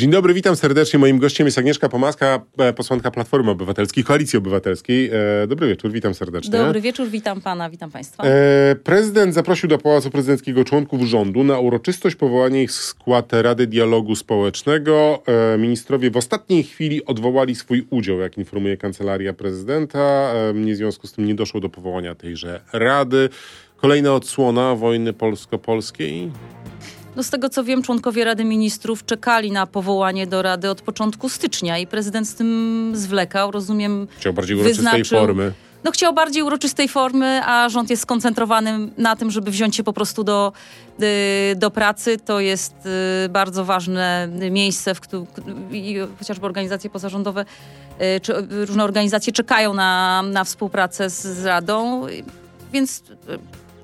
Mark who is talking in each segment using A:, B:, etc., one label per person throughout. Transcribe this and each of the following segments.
A: Dzień dobry, witam serdecznie. Moim gościem jest Agnieszka Pomaska, e, posłanka Platformy Obywatelskiej, Koalicji Obywatelskiej. E, dobry wieczór, witam serdecznie.
B: Dobry wieczór, witam pana, witam państwa.
A: E, prezydent zaprosił do Pałacu Prezydenckiego członków rządu na uroczystość powołania ich w skład Rady Dialogu Społecznego. Ministrowie w ostatniej chwili odwołali swój udział, jak informuje Kancelaria Prezydenta. W związku z tym nie doszło do powołania tejże Rady. Kolejna odsłona wojny polsko-polskiej.
B: No z tego co wiem, członkowie Rady Ministrów czekali na powołanie do Rady od początku stycznia i prezydent z tym zwlekał, rozumiem.
A: Chciał bardziej uroczystej formy.
B: No chciał bardziej uroczystej formy, a rząd jest skoncentrowany na tym, żeby wziąć się po prostu do, y, do pracy. To jest y, bardzo ważne miejsce, w którym chociażby organizacje pozarządowe y, czy różne organizacje czekają na, na współpracę z, z Radą. Więc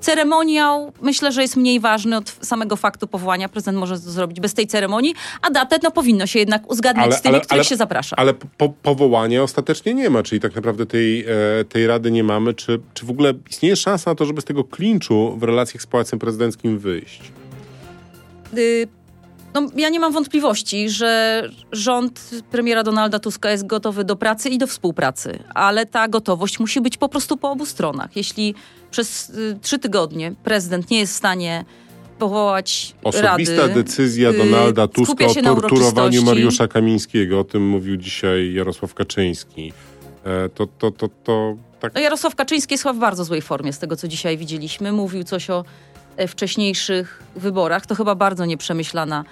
B: Ceremoniał myślę, że jest mniej ważny od samego faktu powołania. Prezydent może to zrobić bez tej ceremonii, a datę no, powinno się jednak uzgadniać ale, z tymi, ale, których ale, się zaprasza.
A: Ale po, powołania ostatecznie nie ma, czyli tak naprawdę tej, e, tej rady nie mamy. Czy, czy w ogóle istnieje szansa na to, żeby z tego klinczu w relacjach z Pałacem Prezydenckim wyjść?
B: Y no, ja nie mam wątpliwości, że rząd premiera Donalda Tuska jest gotowy do pracy i do współpracy, ale ta gotowość musi być po prostu po obu stronach. Jeśli przez y, trzy tygodnie prezydent nie jest w stanie powołać
A: Osobista
B: rady,
A: decyzja y, Donalda Tuska o torturowaniu Mariusza Kamińskiego, o tym mówił dzisiaj Jarosław Kaczyński. E, to, to, to, to
B: tak... No Jarosław Kaczyński jest chyba w bardzo złej formie z tego, co dzisiaj widzieliśmy. Mówił coś o wcześniejszych wyborach. To chyba bardzo nieprzemyślana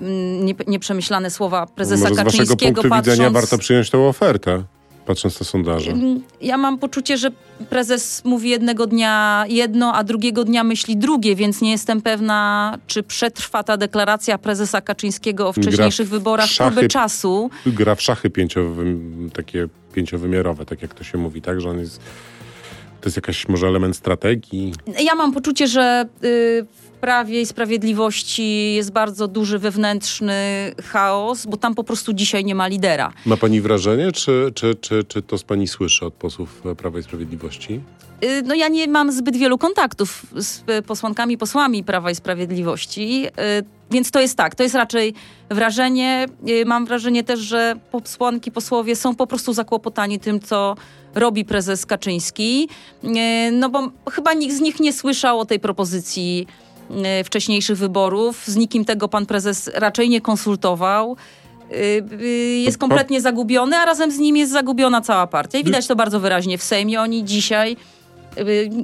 B: mm, nie, nieprzemyślane słowa prezesa
A: Może
B: Kaczyńskiego.
A: Z waszego punktu patrząc... widzenia warto przyjąć tę ofertę patrząc na sondaże?
B: Ja mam poczucie, że prezes mówi jednego dnia jedno, a drugiego dnia myśli drugie, więc nie jestem pewna, czy przetrwa ta deklaracja prezesa Kaczyńskiego o wcześniejszych wyborach szachy, próbę czasu.
A: Gra w szachy pięciowy, takie pięciowymiarowe, tak jak to się mówi, tak? Że on jest... To jest jakaś może element strategii?
B: Ja mam poczucie, że... Yy, Prawie i Sprawiedliwości jest bardzo duży wewnętrzny chaos, bo tam po prostu dzisiaj nie ma lidera.
A: Ma pani wrażenie, czy, czy, czy, czy to z pani słyszy od posłów Prawa i Sprawiedliwości?
B: Y, no ja nie mam zbyt wielu kontaktów z posłankami, posłami Prawa i Sprawiedliwości, y, więc to jest tak, to jest raczej wrażenie. Y, mam wrażenie też, że posłanki, posłowie są po prostu zakłopotani tym, co robi prezes Kaczyński, no bo chyba nikt z nich nie słyszał o tej propozycji Y, wcześniejszych wyborów. Z nikim tego pan prezes raczej nie konsultował. Y, jest kompletnie zagubiony, a razem z nim jest zagubiona cała partia. I widać to bardzo wyraźnie w Sejmie. Oni dzisiaj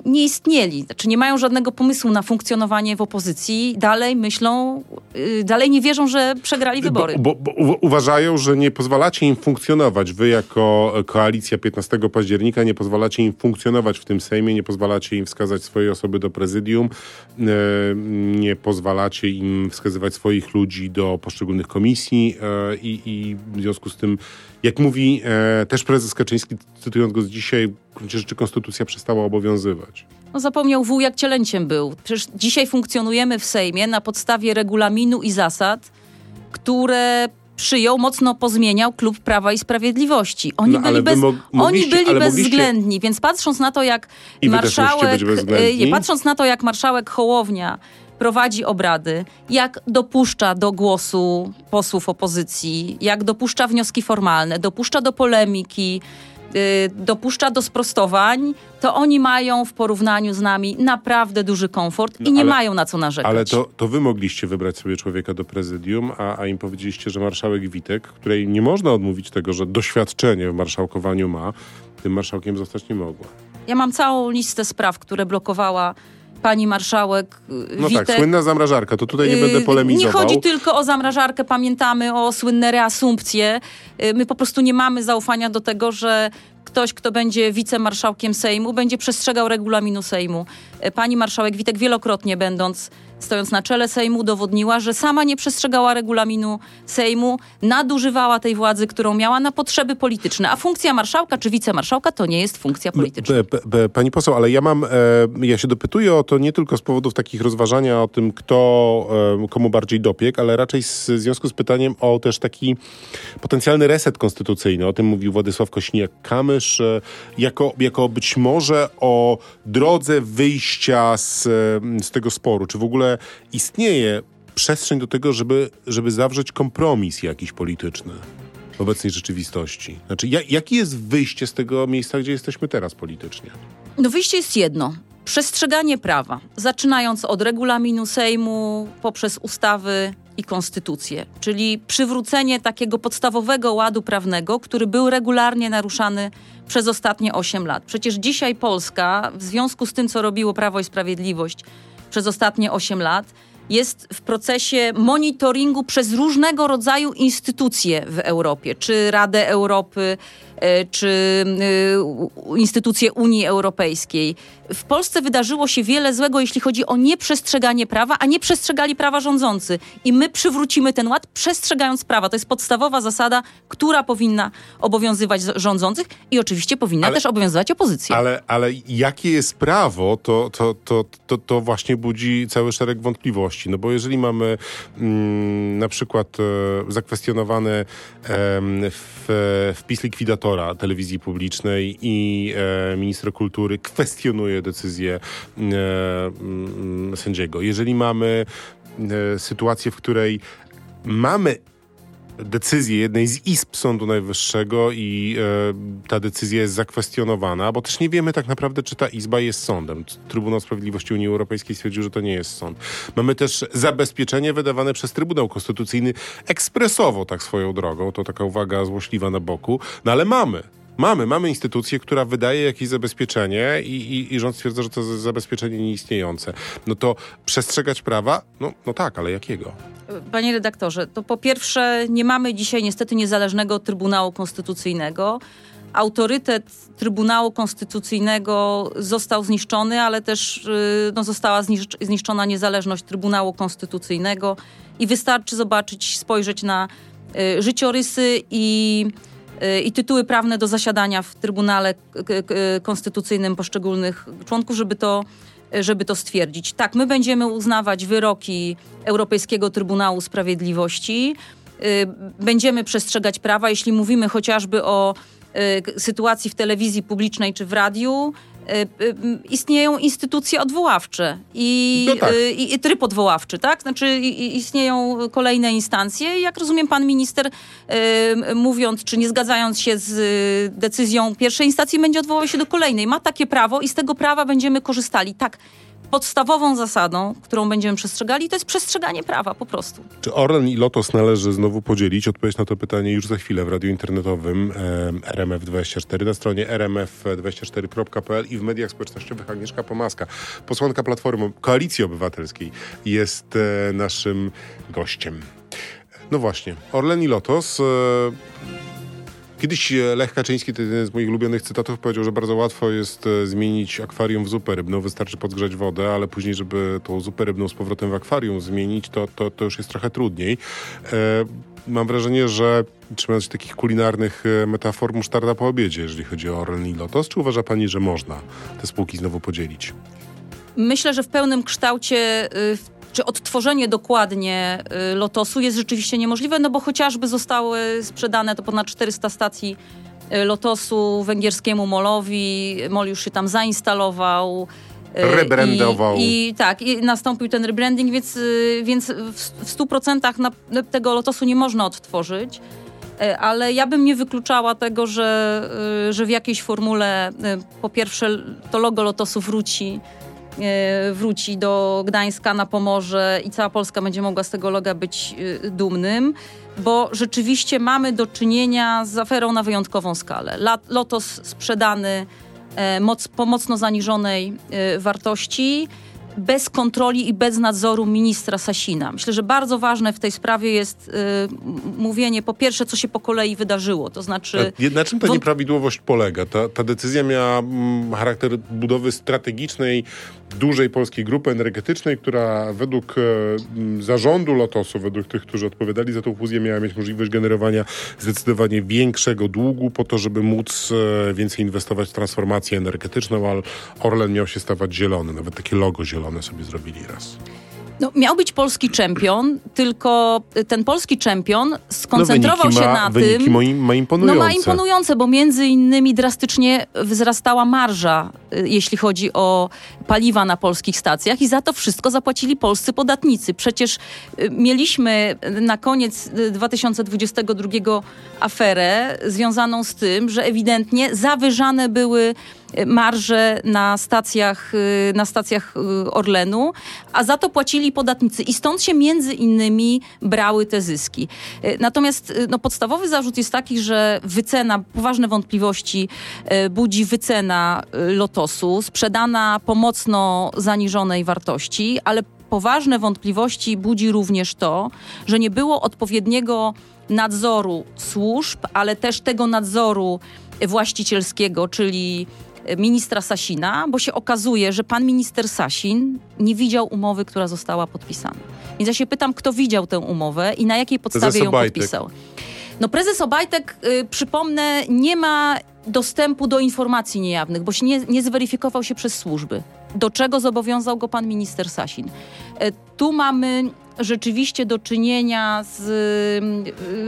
B: nie istnieli, znaczy nie mają żadnego pomysłu na funkcjonowanie w opozycji, dalej myślą, y, dalej nie wierzą, że przegrali wybory.
A: Bo, bo, bo uważają, że nie pozwalacie im funkcjonować. Wy jako koalicja 15 października nie pozwalacie im funkcjonować w tym Sejmie, nie pozwalacie im wskazać swojej osoby do prezydium, y, nie pozwalacie im wskazywać swoich ludzi do poszczególnych komisji i, i w związku z tym jak mówi e, też prezes Kaczyński, cytując go z dzisiaj, w gruncie rzeczy konstytucja przestała obowiązywać.
B: No zapomniał wół, jak cielęciem był. Przecież dzisiaj funkcjonujemy w Sejmie na podstawie regulaminu i zasad, które przyjął, mocno pozmieniał klub Prawa i Sprawiedliwości. Oni no, byli, bez, oni byli bezwzględni, mogliście... więc patrząc na to, jak
A: I
B: marszałek. Nie, patrząc na to, jak marszałek Hołownia prowadzi obrady, jak dopuszcza do głosu posłów opozycji, jak dopuszcza wnioski formalne, dopuszcza do polemiki, yy, dopuszcza do sprostowań, to oni mają w porównaniu z nami naprawdę duży komfort no, i nie ale, mają na co narzekać.
A: Ale to, to wy mogliście wybrać sobie człowieka do prezydium, a, a im powiedzieliście, że marszałek Witek, której nie można odmówić tego, że doświadczenie w marszałkowaniu ma, tym marszałkiem zostać nie mogła.
B: Ja mam całą listę spraw, które blokowała pani marszałek
A: y, No tak, Witek. tak, słynna zamrażarka, to tutaj nie będę y, polemizował.
B: Nie chodzi tylko o zamrażarkę, pamiętamy o słynne reasumpcje. Y, my po prostu nie mamy zaufania do tego, że ktoś, kto będzie wicemarszałkiem Sejmu, będzie przestrzegał regulaminu Sejmu. Pani marszałek Witek wielokrotnie będąc stojąc na czele Sejmu, udowodniła, że sama nie przestrzegała regulaminu Sejmu, nadużywała tej władzy, którą miała na potrzeby polityczne. A funkcja marszałka czy wicemarszałka to nie jest funkcja polityczna.
A: pani poseł, ale ja mam, e, ja się dopytuję o to nie tylko z powodów takich rozważania o tym, kto e, komu bardziej dopiek, ale raczej w związku z pytaniem o też taki potencjalny reset konstytucyjny. O tym mówił Władysław Kośniak-Kamysz, e, jako, jako być może o drodze wyjścia z, z tego sporu. Czy w ogóle istnieje przestrzeń do tego, żeby, żeby zawrzeć kompromis jakiś polityczny w obecnej rzeczywistości? Znaczy, jak, jakie jest wyjście z tego miejsca, gdzie jesteśmy teraz politycznie?
B: No wyjście jest jedno. Przestrzeganie prawa, zaczynając od regulaminu Sejmu, poprzez ustawy i konstytucję, czyli przywrócenie takiego podstawowego ładu prawnego, który był regularnie naruszany przez ostatnie 8 lat. Przecież dzisiaj Polska, w związku z tym, co robiło Prawo i Sprawiedliwość przez ostatnie 8 lat, jest w procesie monitoringu przez różnego rodzaju instytucje w Europie, czy Radę Europy, czy e, instytucje Unii Europejskiej. W Polsce wydarzyło się wiele złego, jeśli chodzi o nieprzestrzeganie prawa, a nie przestrzegali prawa rządzący. I my przywrócimy ten ład, przestrzegając prawa. To jest podstawowa zasada, która powinna obowiązywać rządzących i oczywiście powinna ale, też obowiązywać opozycję.
A: Ale, ale jakie jest prawo, to, to, to, to, to właśnie budzi cały szereg wątpliwości. No bo jeżeli mamy mm, na przykład e, zakwestionowany e, w, wpis likwidatora telewizji publicznej i e, minister kultury kwestionuje decyzję e, mm, sędziego. Jeżeli mamy e, sytuację, w której mamy decyzję jednej z izb Sądu Najwyższego i e, ta decyzja jest zakwestionowana, bo też nie wiemy tak naprawdę, czy ta izba jest sądem. Trybunał Sprawiedliwości Unii Europejskiej stwierdził, że to nie jest sąd. Mamy też zabezpieczenie wydawane przez Trybunał Konstytucyjny ekspresowo, tak swoją drogą, to taka uwaga złośliwa na boku, no ale mamy. Mamy, mamy instytucję, która wydaje jakieś zabezpieczenie i, i, i rząd stwierdza, że to zabezpieczenie nieistniejące. No to przestrzegać prawa? No, no tak, ale jakiego?
B: Panie redaktorze, to po pierwsze nie mamy dzisiaj niestety niezależnego Trybunału Konstytucyjnego. Autorytet Trybunału Konstytucyjnego został zniszczony, ale też y, no, została zniszczona niezależność Trybunału Konstytucyjnego i wystarczy zobaczyć, spojrzeć na y, życiorysy i i tytuły prawne do zasiadania w Trybunale Konstytucyjnym poszczególnych członków, żeby to, żeby to stwierdzić. Tak, my będziemy uznawać wyroki Europejskiego Trybunału Sprawiedliwości, y, będziemy przestrzegać prawa, jeśli mówimy chociażby o y, sytuacji w telewizji publicznej czy w radiu, Y, y, istnieją instytucje odwoławcze i, no tak. Y, i, i, tryb odwoławczy, tak? Znaczy istnieją kolejne instancje. Jak rozumiem, pan minister mówiąc, czy nie zgadzając się z decyzją pierwszej instancji, będzie odwołał się do kolejnej. Ma takie prawo i z tego prawa będziemy korzystali. Tak, podstawową zasadą, którą będziemy przestrzegali, to jest przestrzeganie prawa po prostu.
A: Czy Orlen i Lotos należy znowu podzielić? Odpowiedź na to pytanie już za chwilę w radiu internetowym e, RMF24 na stronie rmf24.pl i w mediach społecznościowych Agnieszka Pomaska, posłanka Platformy Koalicji Obywatelskiej jest e, naszym gościem. No właśnie, Orlen i Lotos... E, Kiedyś e, Lech Kaczyński, to jeden z moich ulubionych cytatów, powiedział, że bardzo łatwo jest e, zmienić akwarium w zupę rybną. Wystarczy podgrzać wodę, ale później, żeby tą zupę rybną z powrotem w akwarium zmienić, to, to, to już jest trochę trudniej. E, mam wrażenie, że trzymając się takich kulinarnych metafor, musztarda po obiedzie, jeżeli chodzi o Orlen i Lotos. Czy uważa pani, że można te spółki znowu podzielić?
B: Myślę, że w pełnym kształcie w czy odtworzenie dokładnie y, Lotosu jest rzeczywiście niemożliwe, no bo chociażby zostały sprzedane to ponad 400 stacji y, Lotosu węgierskiemu Molowi. Mol już się tam zainstalował.
A: Y, Rebrandował.
B: I, I, tak, i nastąpił ten rebranding, więc, więc w, w 100% na, tego Lotosu nie można odtworzyć. Ale ja bym nie wykluczała tego, że, że w jakiejś formule po pierwsze to logo Lotosu wróci E, wróci do Gdańska na Pomorze i cała Polska będzie mogła z tego loga być e, dumnym, bo rzeczywiście mamy do czynienia z aferą na wyjątkową skalę. Lotos sprzedany e, moc, po mocno zaniżonej wartości bez kontroli i bez nadzoru ministra Sasina. Myślę, że bardzo ważne w tej sprawie jest y, mówienie po pierwsze, co się po kolei wydarzyło, to znaczy...
A: Na czym ta nieprawidłowość polega? Ta, ta decyzja miała charakter budowy strategicznej, dużej polskiej grupy energetycznej, która według e, zarządu Lotosu, według tych, którzy odpowiadali za tą fuzję, miała mieć możliwość generowania zdecydowanie większego długu po to, żeby móc e, więcej inwestować w transformację energetyczną, ale Orlen miał się stawać zielony, nawet takie logo zielone sobie zrobili raz.
B: No, miał być polski czempion, tylko ten polski czempion skoncentrował
A: no,
B: się
A: ma,
B: na
A: wyniki
B: tym.
A: Ma, ma imponujące.
B: No ma imponujące, bo między innymi drastycznie wzrastała marża, y, jeśli chodzi o paliwa na polskich stacjach i za to wszystko zapłacili polscy podatnicy. Przecież y, mieliśmy na koniec 2022 aferę związaną z tym, że ewidentnie zawyżane były marże na stacjach, y, na stacjach y, Orlenu, a za to płacili podatnicy i stąd się między innymi brały te zyski. Y, natomiast no, podstawowy zarzut jest taki, że wycena, poważne wątpliwości budzi wycena Lotosu, sprzedana po mocno zaniżonej wartości, ale poważne wątpliwości budzi również to, że nie było odpowiedniego nadzoru służb, ale też tego nadzoru właścicielskiego, czyli ministra Sasina, bo się okazuje, że pan minister Sasin nie widział umowy, która została podpisana. Więc ja się pytam, kto widział tę umowę i na jakiej podstawie ją podpisał. No prezes Obajtek, y, przypomnę, nie ma dostępu do informacji niejawnych, bo się nie, nie zweryfikował się przez służby. Do czego zobowiązał go pan minister Sasin? Y, tu mamy rzeczywiście do czynienia z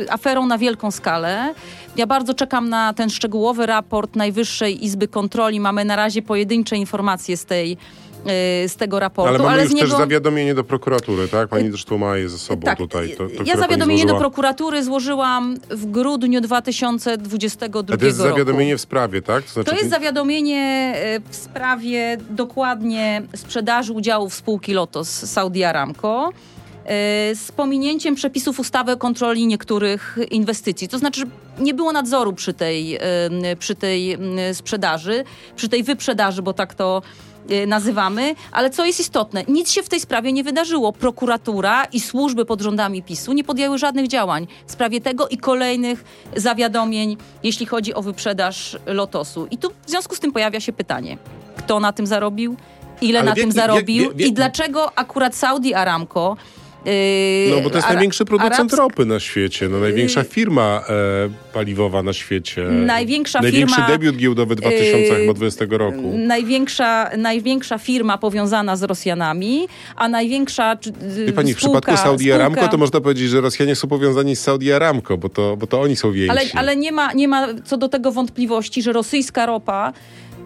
B: y, aferą na wielką skalę. Ja bardzo czekam na ten szczegółowy raport Najwyższej Izby Kontroli. Mamy na razie pojedyncze informacje z tej y, z tego raportu.
A: Ale mamy
B: ale
A: już
B: niego...
A: też zawiadomienie do prokuratury, tak? Pani zresztą ma je ze sobą
B: tak,
A: tutaj. To, to,
B: ja zawiadomienie do prokuratury złożyłam w grudniu 2022 roku.
A: to jest
B: roku.
A: zawiadomienie w sprawie, tak?
B: To, znaczy... to jest zawiadomienie y, w sprawie dokładnie sprzedaży udziałów spółki Lotos Saudi Aramco. Y, z pominięciem przepisów ustawy o kontroli niektórych inwestycji. To znaczy, że nie było nadzoru przy tej, y, przy tej y, sprzedaży, przy tej wyprzedaży, bo tak to nazywamy, ale co jest istotne, nic się w tej sprawie nie wydarzyło. Prokuratura i służby pod rządami PiSu nie podjęły żadnych działań w sprawie tego i kolejnych zawiadomień, jeśli chodzi o wyprzedaż Lotosu. I tu w związku z tym pojawia się pytanie, kto na tym zarobił, ile ale na wie, tym zarobił wie, wie, i dlaczego akurat Saudi Aramco
A: no bo to jest największy producent Arabsk... ropy na świecie, no, największa yy, firma e, paliwowa na świecie.
B: Największa
A: Największy
B: firma,
A: debiut giełdowy 2020 yy, roku.
B: Największa, największa firma powiązana z Rosjanami, a największa
A: Wie pani, w przypadku Saudi spółka... Aramco to można powiedzieć, że Rosjanie są powiązani z Saudi Aramco, bo to, bo to oni są więksi.
B: Ale, ale nie, ma, nie ma co do tego wątpliwości, że rosyjska ropa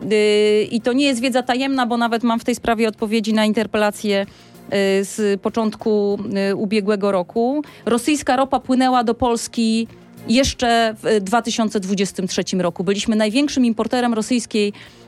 B: yy, i to nie jest wiedza tajemna, bo nawet mam w tej sprawie odpowiedzi na interpelację Y, z początku y, ubiegłego roku. Rosyjska ropa płynęła do Polski jeszcze w 2023 roku. Byliśmy największym importerem rosyjskiej Y,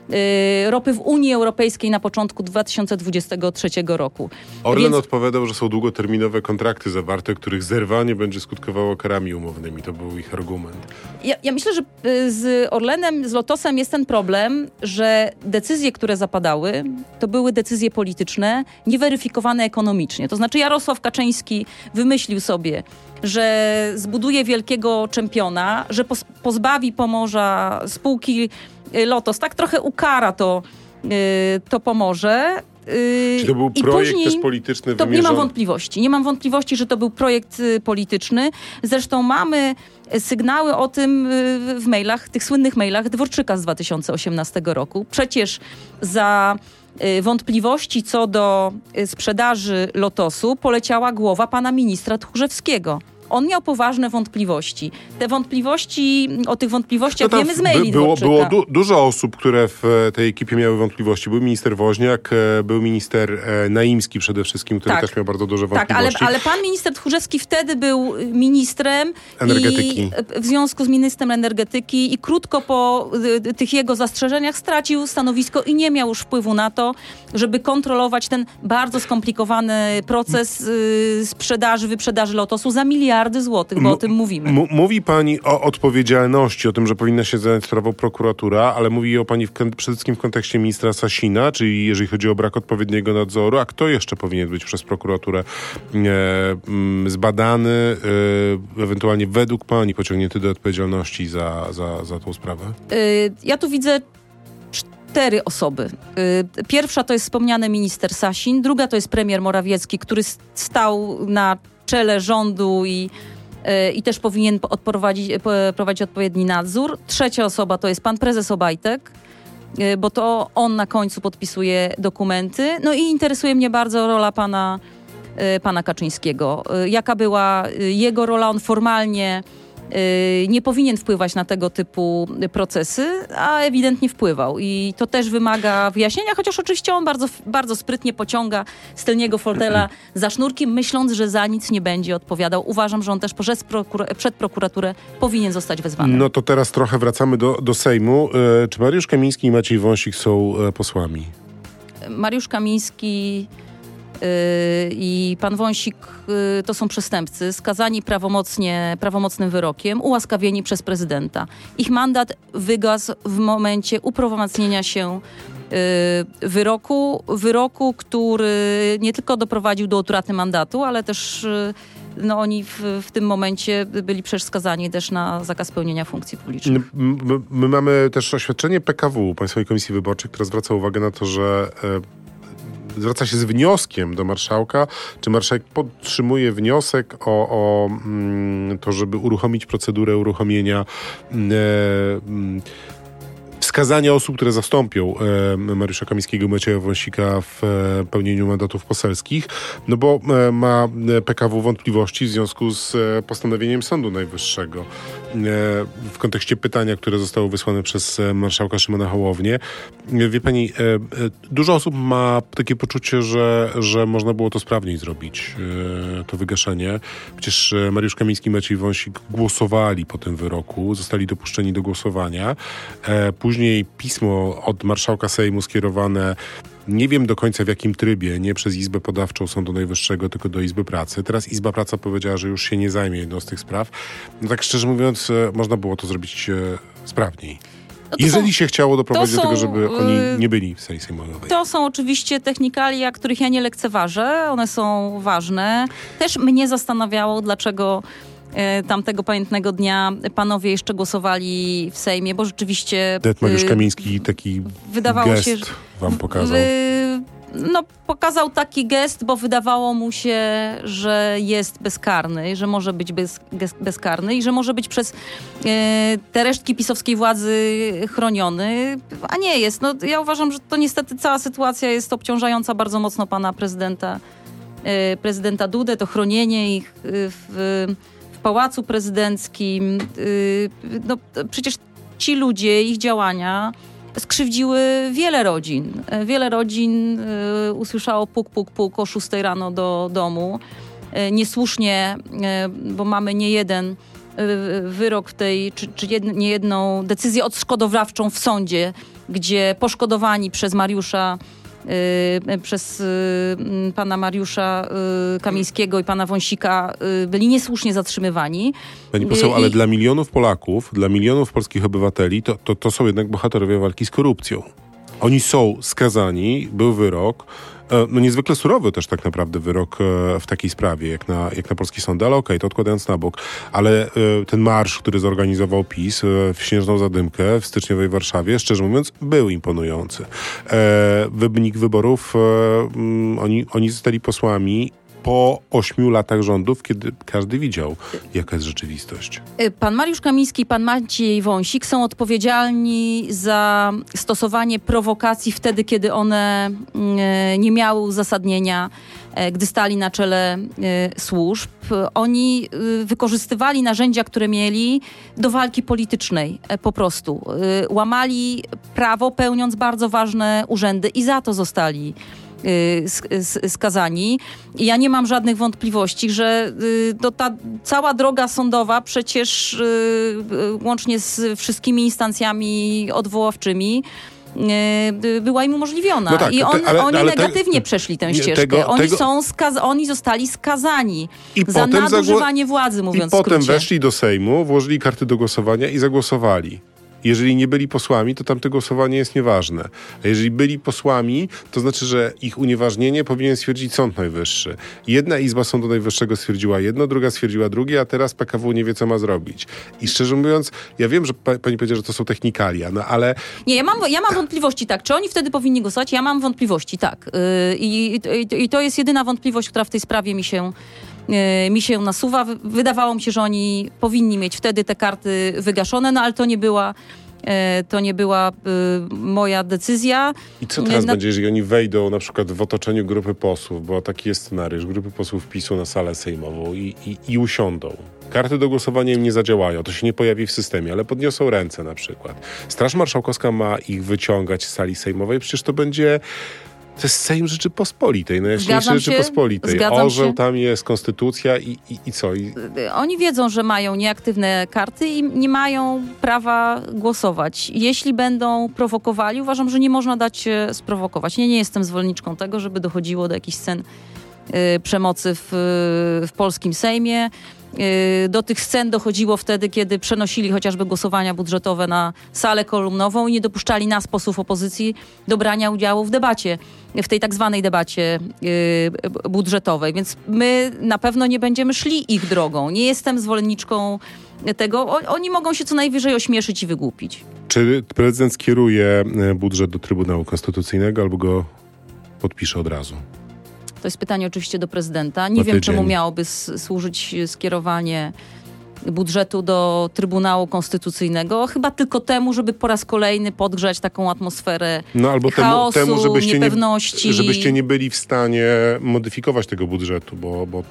B: ropy w Unii Europejskiej na początku 2023 roku.
A: Orlen Więc... odpowiadał, że są długoterminowe kontrakty zawarte, których zerwanie będzie skutkowało karami umownymi. To był ich argument.
B: Ja, ja myślę, że y, z Orlenem, z Lotosem jest ten problem, że decyzje, które zapadały, to były decyzje polityczne, nieweryfikowane ekonomicznie. To znaczy Jarosław Kaczyński wymyślił sobie, że zbuduje wielkiego czempiona, że pozbawi Pomorza spółki Y, Lotos. Tak trochę ukara to, y, to pomoże.
A: Y, Czy to był I projekt też polityczny
B: to
A: Nie
B: mam wątpliwości. Nie mam wątpliwości, że to był projekt polityczny. Zresztą mamy sygnały o tym w mailach, tych słynnych mailach Dworczyka z 2018 roku. Przecież za wątpliwości co do sprzedaży Lotosu poleciała głowa pana ministra Tchórzewskiego on miał poważne wątpliwości. Te wątpliwości, o tych wątpliwościach no wiemy z maili
A: Było, było du dużo osób, które w e, tej ekipie miały wątpliwości. Był minister Woźniak, e, był minister e, Naimski przede wszystkim, który tak. też miał bardzo duże wątpliwości.
B: Tak, ale, ale pan minister Tchórzewski wtedy był ministrem
A: energetyki.
B: W związku z ministrem energetyki i krótko po tych jego zastrzeżeniach stracił stanowisko i nie miał już wpływu na to, żeby kontrolować ten bardzo skomplikowany proces sprzedaży, wyprzedaży Lotosu za miliard miliardy złotych, bo M o tym mówimy.
A: mówi pani o odpowiedzialności, o tym, że powinna się zająć sprawą prokuratura, ale mówi o pani w, przede wszystkim w kontekście ministra Sasina, czyli jeżeli chodzi o brak odpowiedniego nadzoru, a kto jeszcze powinien być przez prokuraturę e, m, zbadany, e, ewentualnie według pani pociągnięty do odpowiedzialności za, za, za tą sprawę? E,
B: ja tu widzę cztery osoby. E, pierwsza to jest wspomniany minister Sasin, druga to jest premier Morawiecki, który stał na czele rządu i, e, i też powinien odprowadzić, e, prowadzić odpowiedni nadzór. Trzecia osoba to jest pan prezes Obajtek, e, bo to on na końcu podpisuje dokumenty. No i interesuje mnie bardzo rola pana pana Kaczyńskiego. Jaka była jego rola? On formalnie nie powinien wpływać na tego typu procesy, a ewidentnie wpływał. I to też wymaga wyjaśnienia, chociaż oczywiście on bardzo, bardzo sprytnie pociąga z tylniego fotela za sznurki, myśląc, że za nic nie będzie odpowiadał. Uważam, że on też przed, prokura przed prokuraturę powinien zostać wezwany.
A: No to teraz trochę wracamy do, do Sejmu. Czy Mariusz Kamiński i Maciej Wąsik są posłami?
B: Mariusz Kamiński y, i pan Wąsik y, to są przestępcy skazani prawomocnie, prawomocnym wyrokiem, ułaskawieni przez prezydenta. Ich mandat wygasł w momencie uprawomocnienia się y, wyroku, wyroku, który nie tylko doprowadził do utraty mandatu, ale też no oni w, w, tym momencie byli przecież skazani też na zakaz pełnienia funkcji publicznych.
A: My, my mamy też oświadczenie PKW, Państwowej Komisji Wyborczej, która zwraca uwagę na to, że e, zwraca się z wnioskiem do marszałka, czy marszałek podtrzymuje wniosek o, o mm, to, żeby uruchomić procedurę uruchomienia mm, e, mm, wskazania osób, które zastąpią e, Mariusza Kamińskiego i Macieja Wąsika w e, pełnieniu mandatów poselskich, no bo e, ma PKW wątpliwości w związku z postanowieniem Sądu Najwyższego. W kontekście pytania, które zostało wysłane przez marszałka Szymona Hołownię. Wie pani, dużo osób ma takie poczucie, że, że można było to sprawniej zrobić, to wygaszenie. Przecież Mariusz Kamiński i Maciej Wąsik głosowali po tym wyroku, zostali dopuszczeni do głosowania. Później pismo od marszałka Sejmu skierowane nie wiem do końca w jakim trybie, nie przez Izbę Podawczą Sądu Najwyższego, tylko do Izby Pracy. Teraz Izba Praca powiedziała, że już się nie zajmie jedną z tych spraw. No tak szczerze mówiąc, e, można było to zrobić e, sprawniej. No Jeżeli są, się chciało doprowadzić do tego, żeby oni e, nie byli w sali sejmowej.
B: To są oczywiście technikalia, których ja nie lekceważę. One są ważne. Też mnie zastanawiało, dlaczego tamtego pamiętnego dnia panowie jeszcze głosowali w Sejmie, bo rzeczywiście...
A: Det Mariusz y, Kamiński taki wydawało gest się, że, wam pokazał.
B: no, pokazał taki gest, bo wydawało mu się, że jest bezkarny, że może być bez, bezkarny i że może być przez e, te resztki pisowskiej władzy chroniony, a nie jest. No, ja uważam, że to niestety cała sytuacja jest obciążająca bardzo mocno pana prezydenta, e, prezydenta Dudę, to chronienie ich w Pałacu Prezydenckim. Y, no, przecież ci ludzie, ich działania skrzywdziły wiele rodzin. Wiele rodzin y, usłyszało puk, puk, puk o 6 rano do domu. Y, niesłusznie, bo mamy nie jeden wyrok w tej, czy, czy nie jedną decyzję odszkodowawczą w sądzie, gdzie poszkodowani przez Mariusza Y, przez y, pana Mariusza y, Kamińskiego i pana Wąsika byli niesłusznie zatrzymywani.
A: Pani poseł, ale I... dla milionów Polaków, dla milionów polskich obywateli, to, to, to są jednak bohaterowie walki z korupcją. Oni są skazani, był wyrok, no niezwykle surowy też tak naprawdę wyrok e, w takiej sprawie, jak na, jak na polski sąd, ale okej, okay, to odkładając na bok. Ale e, ten marsz, który zorganizował PiS w Śnieżną Zadymkę w styczniowej Warszawie, szczerze mówiąc, był imponujący. Wynik wyborów, oni, oni zostali posłami po ośmiu latach rządów, kiedy każdy widział, jaka jest rzeczywistość.
B: Y, pan Mariusz Kamiński pan Maciej Wąsik są odpowiedzialni za stosowanie prowokacji wtedy, kiedy one y, nie miały uzasadnienia y, gdy stali na czele służb. Oni wykorzystywali narzędzia, które mieli do walki politycznej po prostu. Łamali prawo, pełniąc bardzo ważne urzędy i za to zostali skazani. I ja nie mam żadnych wątpliwości, że y, to ta cała droga sądowa przecież y, łącznie z wszystkimi instancjami odwoławczymi była im umożliwiona. No tak, I on, te, ale, oni ale negatywnie te, przeszli tę ścieżkę. Tego, oni, tego... Są skaz, oni zostali skazani I za nadużywanie władzy, mówiąc
A: I potem weszli do Sejmu, włożyli karty do głosowania i zagłosowali. Jeżeli nie byli posłami, to tamte głosowanie jest nieważne. A jeżeli byli posłami, to znaczy, że ich unieważnienie powinien stwierdzić Sąd Najwyższy. Jedna izba Sądu Najwyższego stwierdziła jedno, druga stwierdziła drugie, a teraz PKW nie wie, co ma zrobić. I szczerze mówiąc, ja wiem, że pa, pani powiedziała, że to są technikalia, no ale...
B: Nie, ja mam, ja mam wątpliwości, tak. Czy oni wtedy powinni głosować? Ja mam wątpliwości, tak. Yy, i, i, I to jest jedyna wątpliwość, która w tej sprawie mi się mi się nasuwa. Wydawało mi się, że oni powinni mieć wtedy te karty wygaszone, no ale to nie była E, to nie była e, moja decyzja.
A: I co teraz
B: Na-
A: będzie, jeżeli oni wejdą na przykład w otoczeniu grupy posłów, bo taki jest scenariusz, grupy posłów PiSu na salę sejmową i, i, i usiądą. Karty do głosowania im nie zadziałają, to się nie pojawi w systemie, ale podniosą ręce na przykład. Straż Marszałkowska ma ich wyciągać z sali sejmowej, przecież to będzie... To jest Sejm Rzeczypospolitej, najjaśniejszy
B: Zgadzam się,
A: Rzeczypospolitej.
B: zgadzam
A: Orzeł,
B: się.
A: tam jest konstytucja i, i, i co? I,
B: Oni wiedzą, że mają nieaktywne karty i nie mają prawa głosować. Jeśli będą prowokowali, uważam, że nie można dać się sprowokować. Nie, nie jestem zwolenniczką tego, żeby dochodziło do jakichś scen y, przemocy w, w polskim Sejmie. Y, Do tych scen dochodziło wtedy, kiedy przenosili chociażby głosowania budżetowe na salę kolumnową i nie dopuszczali nas, posłów opozycji, do brania udziału w debacie, w tej tak zwanej debacie y, budżetowej. Więc my na pewno nie będziemy szli ich drogą. Nie jestem zwolenniczką tego. Oni mogą się co najwyżej ośmieszyć i wygłupić.
A: czy prezydent skieruje e, budżet do Trybunału Konstytucyjnego albo go podpisze od razu?
B: To jest pytanie oczywiście do prezydenta. Nie wiem, czemu miałoby służyć skierowanie budżetu do Trybunału Konstytucyjnego. Chyba tylko temu, żeby po raz kolejny podgrzać taką atmosferę
A: No albo temu,
B: chaosu,
A: temu żebyście, nie,
B: niepewności.
A: żebyście nie byli w stanie modyfikować tego budżetu, bo, bo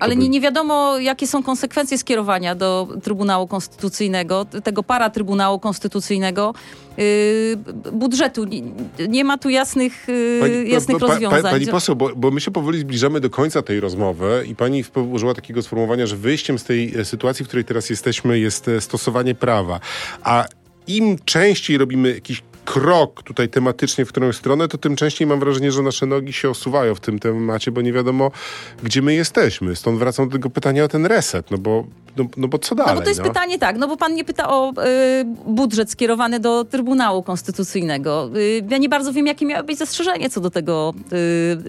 B: Ale
A: by-
B: nie, nie wiadomo, jakie są konsekwencje skierowania do Trybunału Konstytucyjnego, tego para Trybunału Konstytucyjnego yy, budżetu. Nie, nie ma tu jasnych, yy, jasnych
A: pa- pa-
B: rozwiązań.
A: pani poseł, bo, bo my się powoli zbliżamy do końca tej rozmowy i pani użyła takiego sformułowania, że wyjściem z tej e, sytuacji, w której teraz jesteśmy, jest e, stosowanie prawa. A im częściej robimy jakiś krok tutaj tematycznie w którąś stronę, to tym częściej mam wrażenie, że nasze nogi się osuwają w tym temacie, bo nie wiadomo, gdzie my jesteśmy. Stąd wracam do tego pytania o ten reset, no bo, no, no bo co dalej?
B: No bo to jest pytanie tak, no bo pan nie pyta o y, budżet skierowany do Trybunału Konstytucyjnego. Y, ja nie bardzo wiem, jakie miały być zastrzeżenie co do tego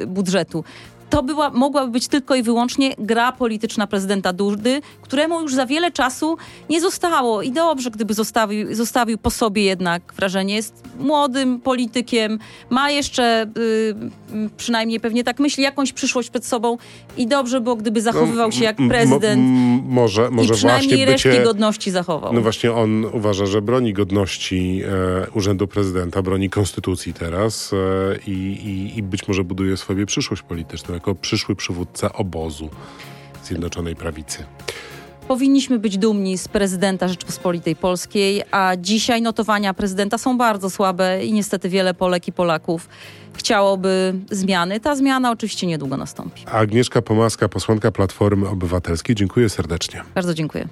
B: y, budżetu. To była, mogłaby być tylko i wyłącznie gra polityczna prezydenta Dudy, któremu już za wiele czasu nie zostało. I dobrze, gdyby zostawił, zostawił po sobie jednak wrażenie. Jest młodym politykiem, ma jeszcze, y, przynajmniej pewnie tak myśli, jakąś przyszłość przed sobą i dobrze było, gdyby zachowywał się jak
A: No, m- m-
B: prezydent
A: m- może,
B: i
A: może
B: przynajmniej
A: właśnie bycie...
B: resztki godności zachował.
A: No właśnie on uważa, że broni godności e, Urzędu Prezydenta, broni konstytucji teraz e, i, i być może buduje sobie przyszłość polityczną jako przyszły przywódca obozu Zjednoczonej Prawicy.
B: Powinniśmy być dumni z prezydenta Rzeczpospolitej Polskiej, a dzisiaj notowania prezydenta są bardzo słabe i niestety wiele Polek i Polaków chciałoby zmiany. Ta zmiana oczywiście niedługo nastąpi.
A: Agnieszka Pomaska, posłanka Platformy Obywatelskiej. Dziękuję serdecznie.
B: Bardzo dziękuję.